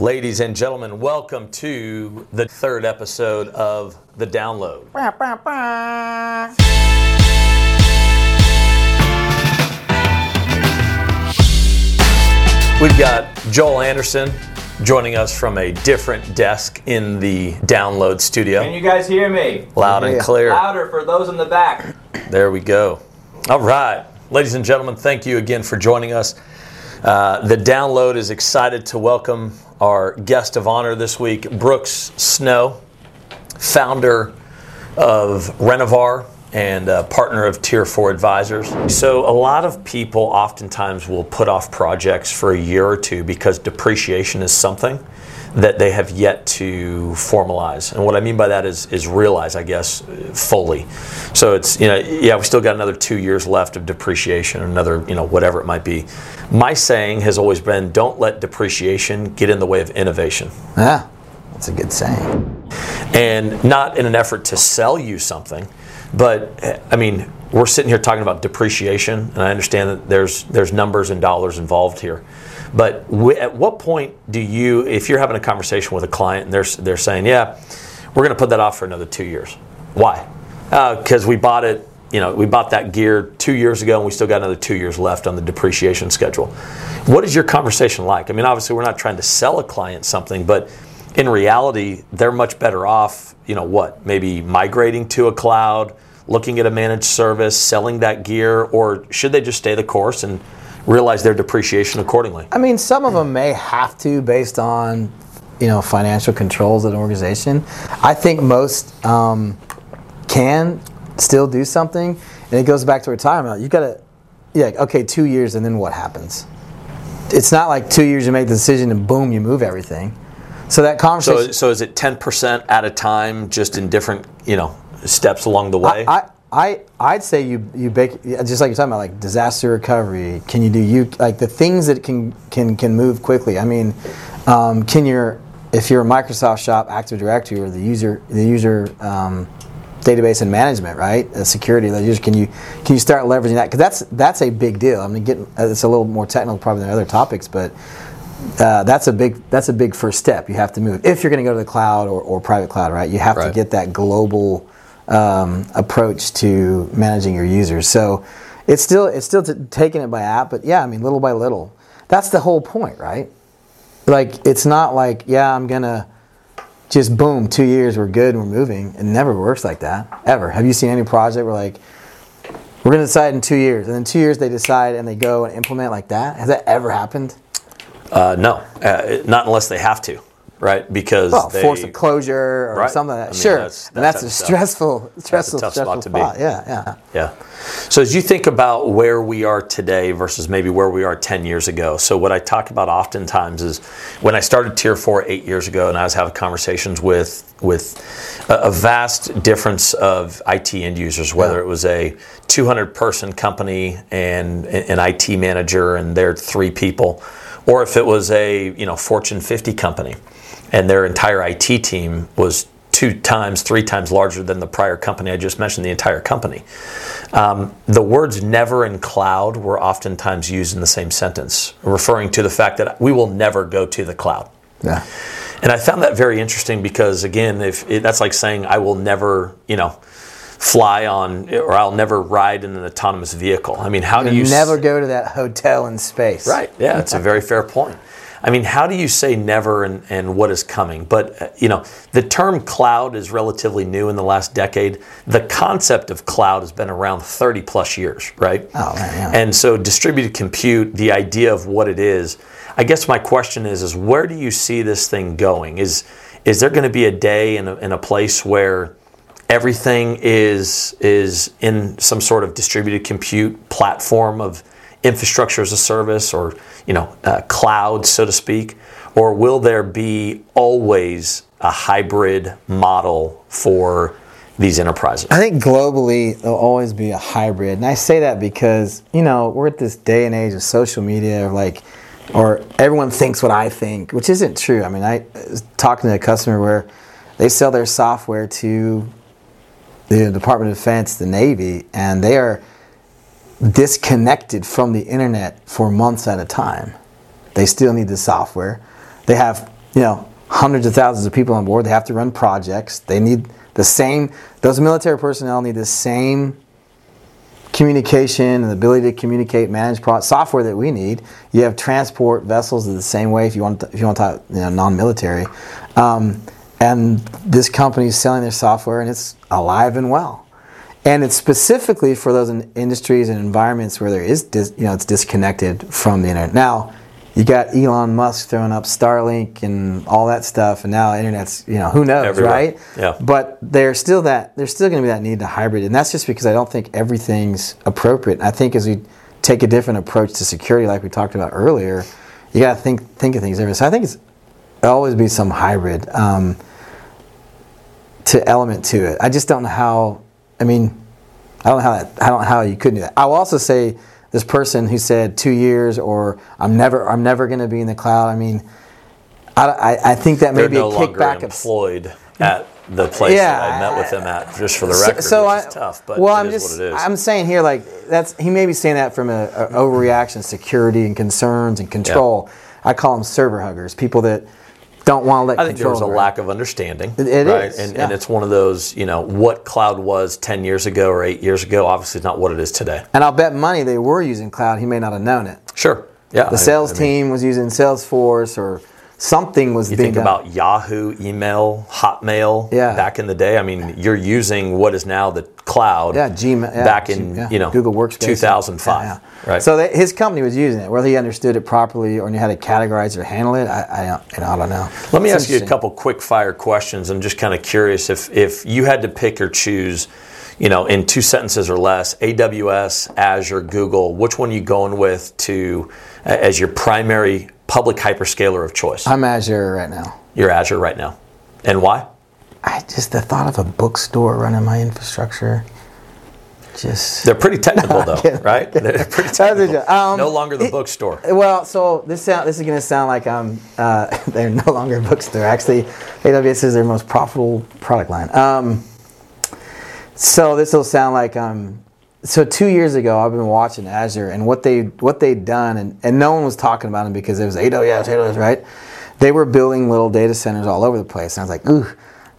Ladies and gentlemen, welcome to the third episode of The Download. We've got Joel Andersen joining us from a different desk in the Download studio. Can you guys hear me? Loud and clear. Louder for those in the back. There we go. All right. Ladies and gentlemen, thank you again for joining us. Uh, the download is excited to welcome our guest of honor this week, Brooks Snow, founder of Renevar and partner of Tier 4 Advisors. So, a lot of people oftentimes will put off projects for a year or two because depreciation is something that they have yet to formalize. And what I mean by that is, is realize, I guess, fully. So it's, you know, yeah, we still got another two years left of depreciation, another, you know, whatever it might be. My saying has always been don't let depreciation get in the way of innovation. Yeah, that's a good saying. And not in an effort to sell you something, but I mean, we're sitting here talking about depreciation, and I understand that there's there's numbers and dollars involved here. But w- at what point do you, if you're having a conversation with a client and they're they're saying, yeah, we're going to put that off for another two years? Why? Uh, because we bought it, you know, we bought that gear two years ago, and we still got another two years left on the depreciation schedule. What is your conversation like? I mean, obviously, we're not trying to sell a client something, but in reality, they're much better off, you know, what? Maybe migrating to a cloud, looking at a managed service, selling that gear, or should they just stay the course and realize their depreciation accordingly? I mean, some of them may have to based on, you know, financial controls of an organization. I think most um, can still do something, and it goes back to retirement. You've got to, yeah, okay, two years, and then what happens? It's not like two years you make the decision and boom, you move everything. So that conversation. So, so is it 10% at a time, just in different, you know, steps along the way? I, I, I'd say you, you bake just like you're talking about like disaster recovery. Can you do you like the things that can can can move quickly? I mean, um, can your if you're a Microsoft Shop Active Directory or the user the user um, database and management, right? Uh, security, user, can you can you start leveraging that? Because that's that's a big deal. I mean, getting it's a little more technical probably than other topics, but uh, that's a big that's a big first step. You have to move if you're going to go to the cloud or, or private cloud, right? You have Right. to get that global um, approach to managing your users. So it's still it's still t- taking it by app, but yeah, I mean little by little. That's the whole point, right? Like it's not like yeah, I'm gonna just boom, two years we're good, we're moving. It never works like that ever. Have you seen any project where like we're gonna decide in two years, and then two years they decide and they go and implement like that? Has that ever happened? Uh, no, uh, not unless they have to, right? Because Well, they, force of closure or Right. something like I that. mean, sure, that's- and that's a stressful, stressful, tough stressful spot to be. Yeah, yeah. Yeah. So as you think about where we are today versus maybe where we are 10 years ago, so what I talk about oftentimes is when I started Tier 4 eight years ago and I was having conversations with, with a, a vast difference of IT end users, whether it was a 200 person company and an IT manager and they're three people, or if it was a you know Fortune 50 company and their entire IT team was two times, three times larger than the prior company I just mentioned, the entire company. Um, the words never and cloud were oftentimes used in the same sentence, referring to the fact that we will never go to the cloud. Yeah. And I found that very interesting because, again, if it, that's like saying I will never, you know, fly on or I'll never ride in an autonomous vehicle. I mean, how do you You s- never go to that hotel in space. Right. Yeah, it's a very fair point. I mean, how do you say never and, and what is coming? But, uh, you know, the term cloud is relatively new in the last decade. The concept of cloud has been around 30 plus years, right? Oh, man. And so distributed compute, the idea of what it is, I guess my question is, is where do you see this thing going? Is, is there going to be a day in a, in a place where everything is is in some sort of distributed compute platform of infrastructure as a service or you know uh, cloud so to speak? Or will there be always a hybrid model for these enterprises? I think globally there'll always be a hybrid, and I say that because you know we're at this day and age of social media, or like, or everyone thinks what I think, which isn't true. I mean, I was talking to a customer where they sell their software to the Department of Defense, the Navy, and they are disconnected from the internet for months at a time. They still need the software. They have you know, hundreds of thousands of people on board. They have to run projects. They need the same. Those military personnel need the same communication and the ability to communicate, manage pro- software that we need. You have transport vessels the same way if you want to, if you want to talk, you know, non-military. Um, and this company is selling their software and it's alive and well. And it's specifically for those in industries and environments where there is, dis, you know, it's disconnected from the internet. Now, you got Elon Musk throwing up Starlink and all that stuff, and now internet's, you know, who knows, Everywhere. right? Yeah. But there's still that there's still going to be that need to hybrid, and that's just because I don't think everything's appropriate. I think as we take a different approach to security, like we talked about earlier, you got to think think of things different. So I think it's there'll always be some hybrid um, to element to it. I just don't know how. I mean, I don't know how that. I don't how you could do that. I will also say this person who said two years or I'm never I'm never going to be in the cloud. I mean, I, I, I think that may They're be no a kickback of employed at the place Yeah, that I met with them at, just for the record, so which I, tough, but well, I'm just what it is. I'm saying here like that's he may be saying that from a, a overreaction, security and concerns and control. I call them server huggers, people that don't want to let I think there was a over. lack of understanding. It- it right? is, and, yeah. and it's one of those, you know, what cloud was 10 years ago or eight years ago, obviously is not what it is today. And I'll bet money they were using cloud. He may not have known it. Sure. Yeah. The sales team was using Salesforce or something was You being think done. about Yahoo, email, Hotmail Yeah. back in the day. I mean, you're using what is now the cloud. yeah, Gmail. Yeah, back in, yeah, you know, Google Workspace. 2005. Yeah. Right. So they, his company was using it. Whether he understood it properly or knew how to categorize or handle it, I, I, don't, I don't know. Let me It's ask you a couple quick fire questions. I'm just kind of curious if if you had to pick or choose, you know, in two sentences or less, AWS, Azure, Google, which one are you going with to as your primary public hyperscaler of choice? I'm Azure right now. You're Azure right now, and why? I just the thought of a bookstore running my infrastructure, just They're pretty technical, though, kidding. right? They're pretty That was a technical. Um, no longer the it- bookstore. well. So this sound this is going to sound like I'm uh, they're no longer a bookstore. Actually, AWS is their most profitable product line. Um, so this will sound like um, so two years ago I've been watching Azure and what they what they'd done and, and no one was talking about them because it was AWS, AWS, right? They were building little data centers all over the place, and I was like, ooh.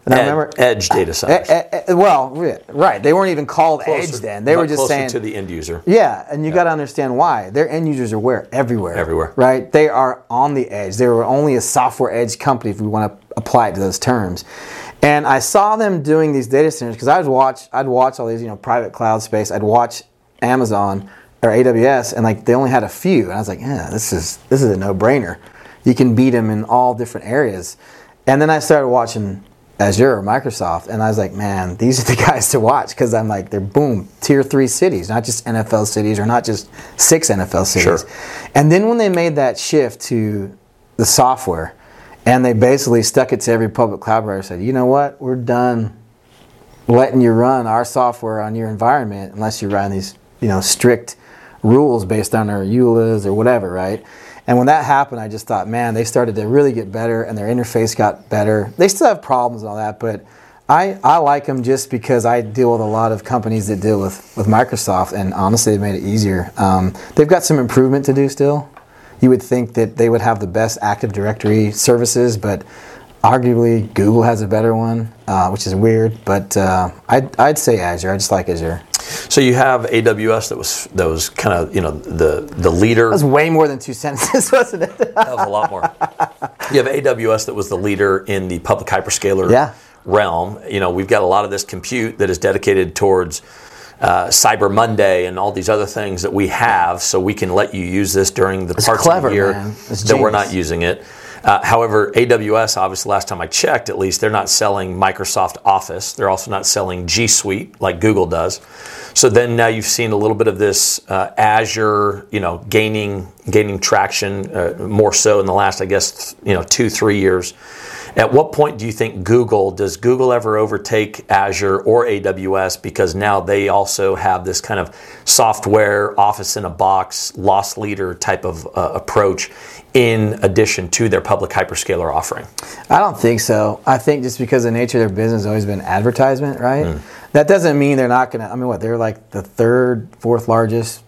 And I remember edge data centers. Eh, eh, eh, well, right. They weren't even called Edge then. They were just saying to the end user. yeah, and you got to understand why. Their end users are where? Everywhere. Everywhere. Right? They are on the edge. They were only a software edge company if we want to apply it to those terms. And I saw them doing these data centers because I'd watch I'd watch all these, you know, private cloud space. I'd watch Amazon or AWS and like they only had a few. And I was like, yeah, this is this is a no-brainer. You can beat them in all different areas. And then I started watching Azure or Microsoft, and I was like, man, these are the guys to watch because I'm like, they're boom, tier three cities, not just NFL cities or not just six NFL cities. Sure. And then when they made that shift to the software, and they basically stuck it to every public cloud provider, said, you know what, we're done letting you run our software on your environment unless you run these, you know, strict rules based on our EULAs or whatever, right? And when that happened, I just thought, man, they started to really get better and their interface got better. They still have problems and all that, but I, I like them just because I deal with a lot of companies that deal with, with Microsoft, and honestly, they've made it easier. Um, they've got some improvement to do still. You would think that they would have the best Active Directory services, but arguably Google has a better one, uh, which is weird. But uh, I'd, I'd say Azure. I just like Azure. So you have AWS that was that was kind of you know the the leader. That was way more than two sentences, wasn't it? That was a lot more. You have AWS that was the leader in the public hyperscaler Yeah. realm. You know, we've got a lot of this compute that is dedicated towards uh, Cyber Monday and all these other things that we have, so we can let you use this during the parts clever, of the year. It's that we're not using it. Uh, however, AWS, obviously, last time I checked, at least, they're not selling Microsoft Office. They're also not selling G Suite like Google does. So then now you've seen a little bit of this uh, Azure, you know, gaining gaining traction uh, more so in the last, I guess, you know, two three years. At what point do you think Google does Google ever overtake Azure or AWS because now they also have this kind of software Office in a box loss leader type of uh, approach in addition to their public hyperscaler offering? I don't think so. I think just because the nature of their business has always been advertisement, right? Hmm. That doesn't mean they're not going to. I mean, what? They're like the third, fourth largest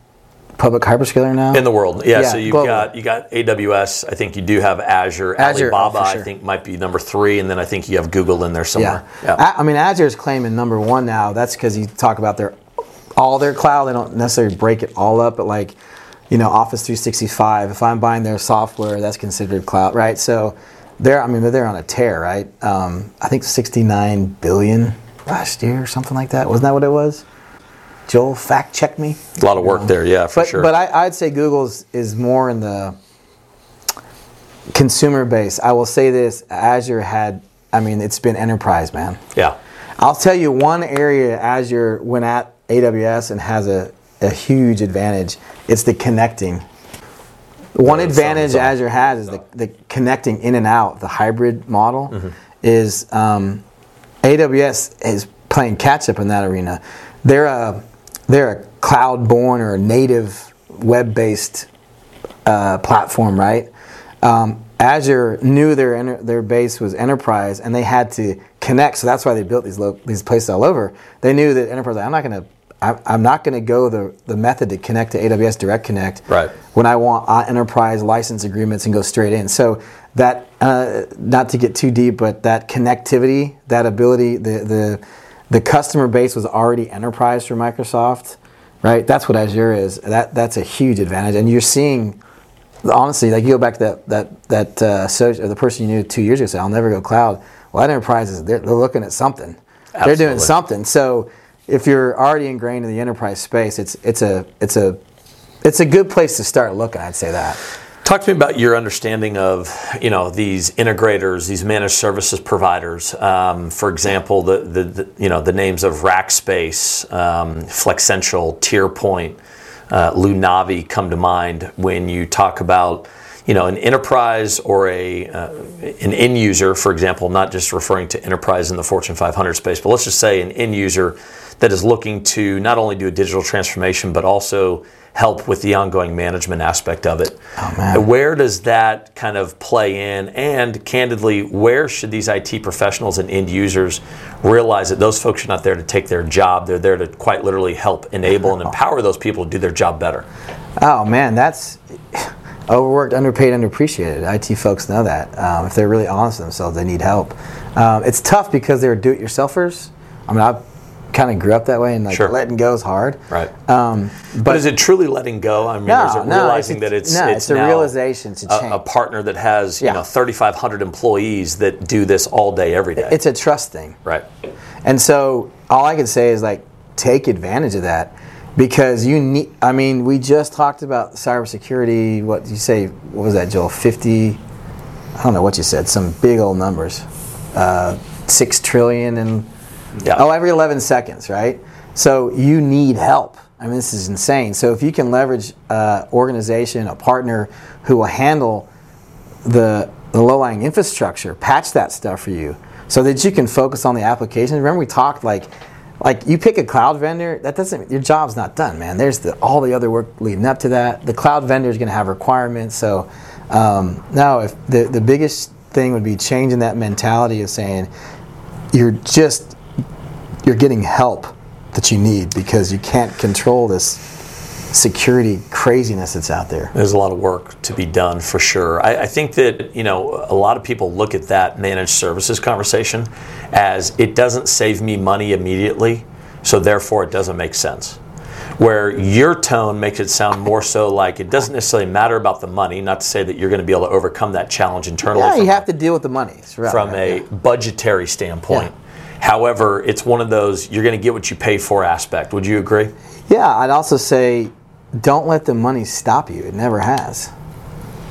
public hyperscaler now in the world. Yeah, Yeah, so you've global. got you got AWS. I think you do have Azure. Azure, oh, Alibaba, for I think might be number three, and then I think you have Google in there somewhere. Yeah. A- I mean, Azure is claiming number one now. That's because you talk about their all their cloud. They don't necessarily break it all up, but like, you know, Office 365. If I'm buying their software, that's considered cloud, right? So they're, I mean, they're on a tear, right? Um, I think 69 billion last year or something like that. Wasn't that what it was? Joel, fact check me. a lot of work there. Yeah, for But sure. but I, I'd say Google's is more in the consumer base. I will say this: Azure had. I mean, it's been enterprise, man. yeah, I'll tell you one area Azure went at AWS and has a, a huge advantage. It's the connecting. One advantage Azure has is the, the connecting in and out, the hybrid model, Mm-hmm. is um, AWS is playing catch up in that arena. They're a they're a cloud born or a native web based uh, platform, right? Um, Azure knew their enter- their base was enterprise, and they had to connect. So that's why they built these lo- these places all over. They knew that enterprise. I'm not going to. I'm not going to go the, the method to connect to AWS Direct Connect Right. when I want uh, enterprise license agreements and go straight in. So that uh, not to get too deep, but that connectivity, that ability, the the the customer base was already enterprise for Microsoft, right? That's what Azure is. That that's a huge advantage, and you're seeing. Honestly, like you go back to that that that uh, soci- or the person you knew two years ago said, "I'll never go cloud." Well, that enterprise is they're, they're looking at something. They're doing something. So if you're already ingrained in the enterprise space, it's it's a it's a it's a good place to start looking. I'd say that. Talk to me about your understanding of you know these integrators, these managed services providers. Um, for example, the, the, the you know the names of Rackspace, um, Flexential, TierPoint, uh, Lunavi come to mind when you talk about you know an enterprise or a uh, an end user, for example, not just referring to enterprise in the Fortune 500 space, but let's just say an end user that is looking to not only do a digital transformation but also help with the ongoing management aspect of it. Oh, man. Where does that kind of play in? And candidly, where should these IT professionals and end users realize that those folks are not there to take their job? They're there to quite literally help enable and empower those people to do their job better. Oh man, that's overworked, underpaid, underappreciated. IT folks know that. Um, if they're really honest with themselves, they need help. Um, it's tough because they're do-it-yourselfers. I mean, I kind of grew up that way, and like Sure. letting go is hard. Right. Um, But, is it truly letting go? I mean, No, is it no, realizing it's a- that it's no, it's, it's a realization to a, change. a partner that has you Yeah. know 3,500 employees that do this all day, every day. it's a trust thing. right. And so all I can say is like take advantage of that because you need. I mean, we just talked about cybersecurity. What did you say? What was that, Joel? Fifty. I don't know what you said. Some big old numbers. Uh, Six trillion and Yeah. oh, every eleven seconds, right? So you need help. I mean, this is insane. So if you can leverage uh, organization, a partner who will handle the, the low-lying infrastructure, patch that stuff for you, so that you can focus on the applications. Remember, we talked like, like you pick a cloud vendor. That doesn't your job's not done, man. There's the, all the other work leading up to that. The cloud vendor is going to have requirements. So, um, no, if the the biggest thing would be changing that mentality of saying you're just you're getting help that you need because you can't control this security craziness that's out there. There's a lot of work to be done for sure. I, I think that you know a lot of people look at that managed services conversation as it doesn't save me money immediately, so therefore it doesn't make sense. Where your tone makes it sound more so like it doesn't necessarily matter about the money. Not to say that you're going to be able to overcome that challenge internally. Yeah, you a- have to deal with the money. Right, from right, a yeah. budgetary standpoint. However, it's one of those you're going to get what you pay for aspect. Would you agree? Yeah, I'd also say don't let the money stop you. It never has.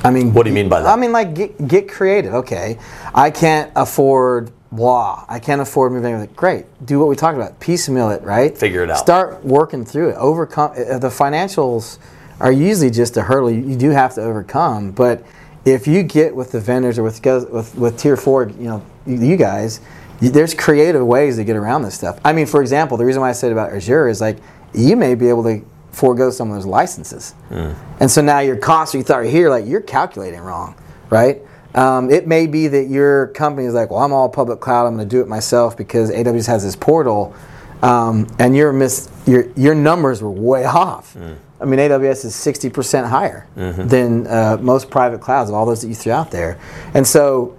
I mean, What do you mean by that? I mean, like get, get creative. Okay, I can't afford blah. I can't afford moving. Like, Great, do what we talked about. Piecemeal it, right? Figure it out. Start working through it. Overcome uh, the financials are usually just a hurdle you, do have to overcome. But if you get with the vendors or with with, with tier four, you know, you, guys, there's creative ways to get around this stuff. I mean, for example, the reason why I said about Azure is like you may be able to forego some of those licenses, and so now your costs are you thought here, like you're calculating wrong, right? Um, it may be that your company is like, well, I'm all public cloud. I'm going to do it myself because AWS has this portal, um, and your miss your your numbers were way off. I mean, AWS is 60% higher Mm-hmm. than uh, most private clouds of all those that you threw out there. And so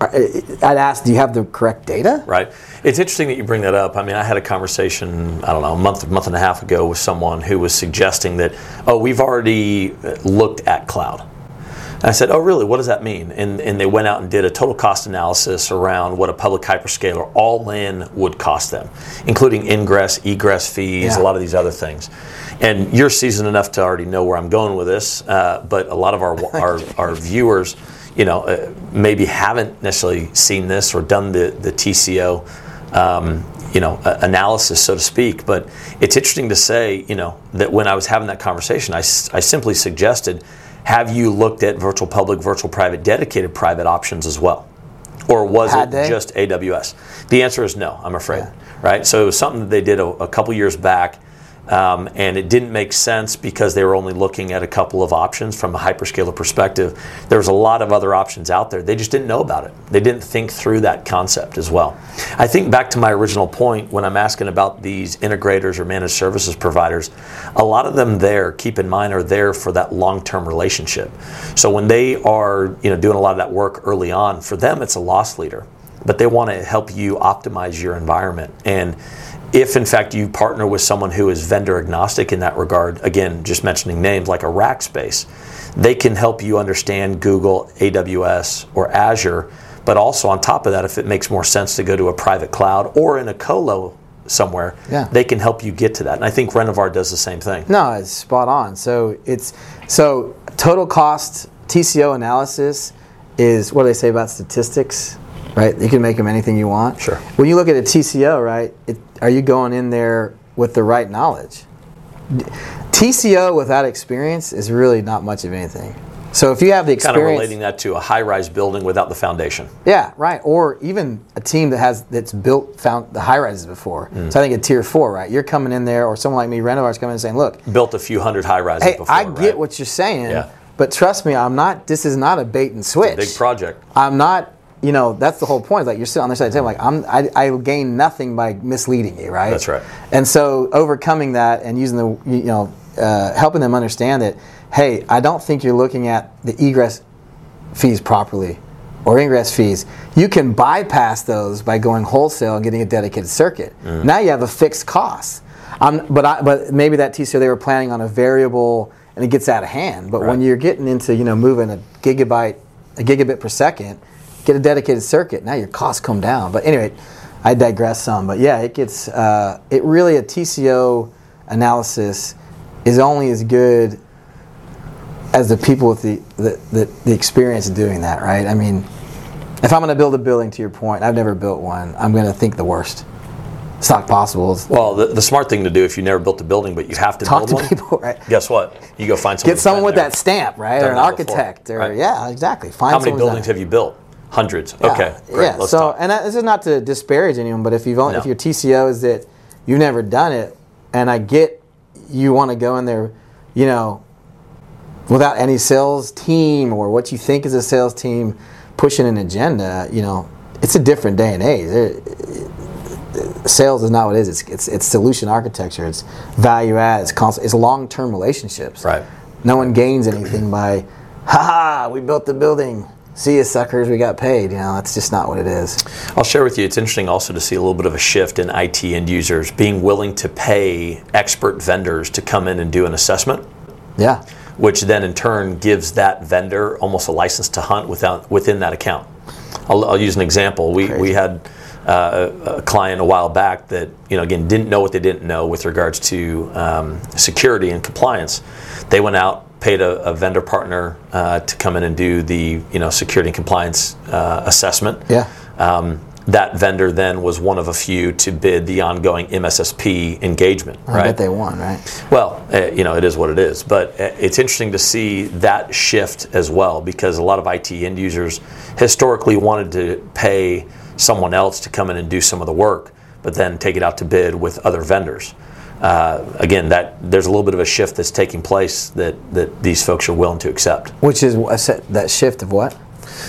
I'd ask, do you have the correct data? Right. It's interesting that you bring that up. I mean, I had a conversation, I don't know, a month, month and a half ago with someone who was suggesting that, oh, we've already looked at cloud. I said, oh, really? What does that mean? And, and they went out and did a total cost analysis around what a public hyperscaler all in would cost them, including ingress, egress fees, Yeah. a lot of these other things. And you're seasoned enough to already know where I'm going with this, uh, but a lot of our, our, our viewers, you know, uh, maybe haven't necessarily seen this or done the, the TCO, um, you know, uh, analysis, so to speak. But it's interesting to say, you know, that when I was having that conversation, I, s- I simply suggested, have you looked at virtual public, virtual private, dedicated private options as well? Or was Had it they? just AWS? The answer is no, I'm afraid. Right? So it was something that they did a, a couple years back. Um, and it didn't make sense because they were only looking at a couple of options from a hyperscaler perspective. There was a lot of other options out there. They just didn't know about it. They didn't think through that concept as well. I think back to my original point when I'm asking about these integrators or managed services providers, a lot of them there, keep in mind, are there for that long-term relationship. So when they are, you know, doing a lot of that work early on, for them it's a loss leader, but they want to help you optimize your environment and if in fact you partner with someone who is vendor agnostic in that regard, again, just mentioning names like a Rackspace, they can help you understand Google, AWS, or Azure. But also on top of that, if it makes more sense to go to a private cloud or in a colo somewhere, Yeah. they can help you get to that. And I think Renevar does the same thing. No, it's spot on. So it's so total cost TCO analysis is what do they say about statistics, right? You can make them anything you want. Sure. When you look at a TCO, right, it, are you going in there with the right knowledge? TCO without experience is really not much of anything. So if you have the Kind of experience, relating that to a high-rise building without the foundation. yeah, right. Or even a team that has that's built found the high rises before. Mm. So I think at tier four, right? You're coming in there, or someone like me, Renevar's coming in and saying, "Look, Built a few hundred high-rises Hey, before. I get what you're saying, Yeah. but trust me, I'm not. This is not a bait and switch. Big project. I'm not. You know, that's the whole point. Like you're sitting on the side of the table, like I'm. I, I gain nothing by misleading you, right? That's right. And so overcoming that and using the, you know, uh, helping them understand that, hey, I don't think you're looking at the egress fees properly or ingress fees. You can bypass those by going wholesale and getting a dedicated circuit. Mm. Now you have a fixed cost. Um, but I, but maybe that TCO they were planning on a variable and it gets out of hand. But when you're getting into you know moving a gigabyte a gigabit per second, get a dedicated circuit. Now your costs come down. But anyway, I digress some. But yeah, it gets uh, it really a TCO analysis is only as good as the people with the, the, the, the experience of doing that, right? I mean, if I'm going to build a building, to your point, I've never built one, I'm going to think the worst. It's not possible. It's Well, the, the smart thing to do if you never built a building but you have to talk build to one, people, right? guess what? You go find someone. Get someone with there. that stamp, right? Done Or an that before, architect, or right. yeah, exactly. Find How many someone who's done buildings have you built? Hundreds. Yeah, Okay, great. Yeah. Let's so, talk. and that, this is not to disparage anyone, but if you've only, No. if your TCO is that you've never done it, and I get you want to go in there, you know, without any sales team or what you think is a sales team pushing an agenda, you know, it's a different day and age. There- sales is not what it is. It's, it's, it's solution architecture. It's value add. It's, const- it's long term relationships. Right. No one gains anything by, ha ha, we built the building. See you suckers, we got paid. You know, that's just not what it is. I'll share with you. It's interesting also to see a little bit of a shift in IT end users being willing to pay expert vendors to come in and do an assessment, Yeah. which then in turn gives that vendor almost a license to hunt without within that account. I'll, I'll use an example. We we had uh, a client a while back that you know again didn't know what they didn't know with regards to um, security and compliance. They went out, paid a, a vendor partner uh, to come in and do the you know security and compliance uh, assessment. Yeah. Um, that vendor then was one of a few to bid the ongoing MSSP engagement. I right. bet they won, right? Well, uh, you know, it is what it is. But uh, it's interesting to see that shift as well because a lot of IT end users historically wanted to pay someone else to come in and do some of the work, but then take it out to bid with other vendors. Uh, again, that there's a little bit of a shift that's taking place that, that these folks are willing to accept. Which is that shift of what?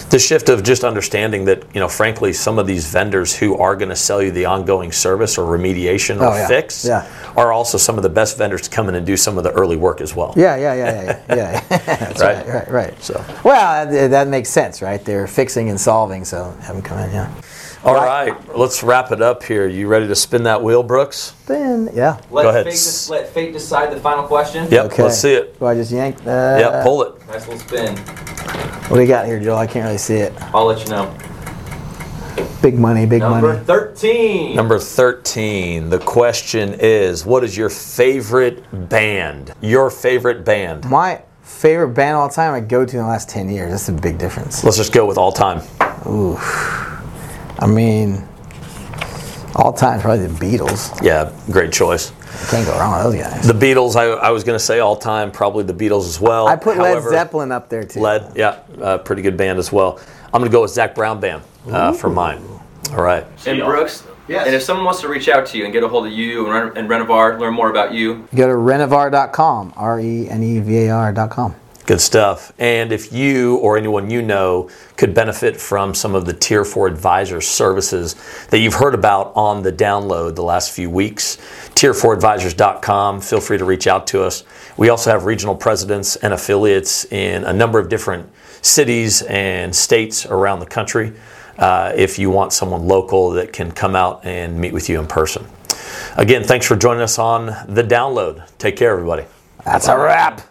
the shift of just understanding that you know frankly some of these vendors who are going to sell you the ongoing service or remediation or Oh, yeah. fix Yeah. are also some of the best vendors to come in and do some of the early work as well Yeah, yeah, yeah, yeah, yeah. yeah. That's Right. right, right, right. So. well, that, that makes sense, right? They're fixing and solving, so have them come in. Yeah. All right let's wrap it up here you ready to spin that wheel brooks Spin, yeah. Let Go ahead. Fate, des- let fate decide the final question. yep Okay. let's see it Do I just yank? Uh, yep pull it Nice little spin. What do you got here, Joel? I can't really see it. I'll let you know. Big money, big money. Number 13. Number 13. The question is What is your favorite band? Your favorite band? My favorite band of all time I go to in the last 10 years. That's a big difference. Let's just go with all time. I mean, all time, probably the Beatles. Yeah, great choice. Can't go wrong with those guys. The Beatles, I, I was going to say all time, probably the Beatles as well. I put However, Led Zeppelin up there too. Led, yeah, uh, pretty good band as well. I'm going to go with Zac Brown Band uh, for mine. All right. And Brooks, Yes. and if someone wants to reach out to you and get a hold of you and, Ren- and Renevar, learn more about you, Go to renevar.com, R E N E V A R.com. Good stuff. And if you or anyone you know could benefit from some of the Tier 4 advisor services that you've heard about on the download the last few weeks, tier4advisors.com, feel free to reach out to us. We also have regional presidents and affiliates in a number of different cities and states around the country. Uh, if you want someone local that can come out and meet with you in person. Again, thanks for joining us on the download. Take care, everybody. That's a wrap.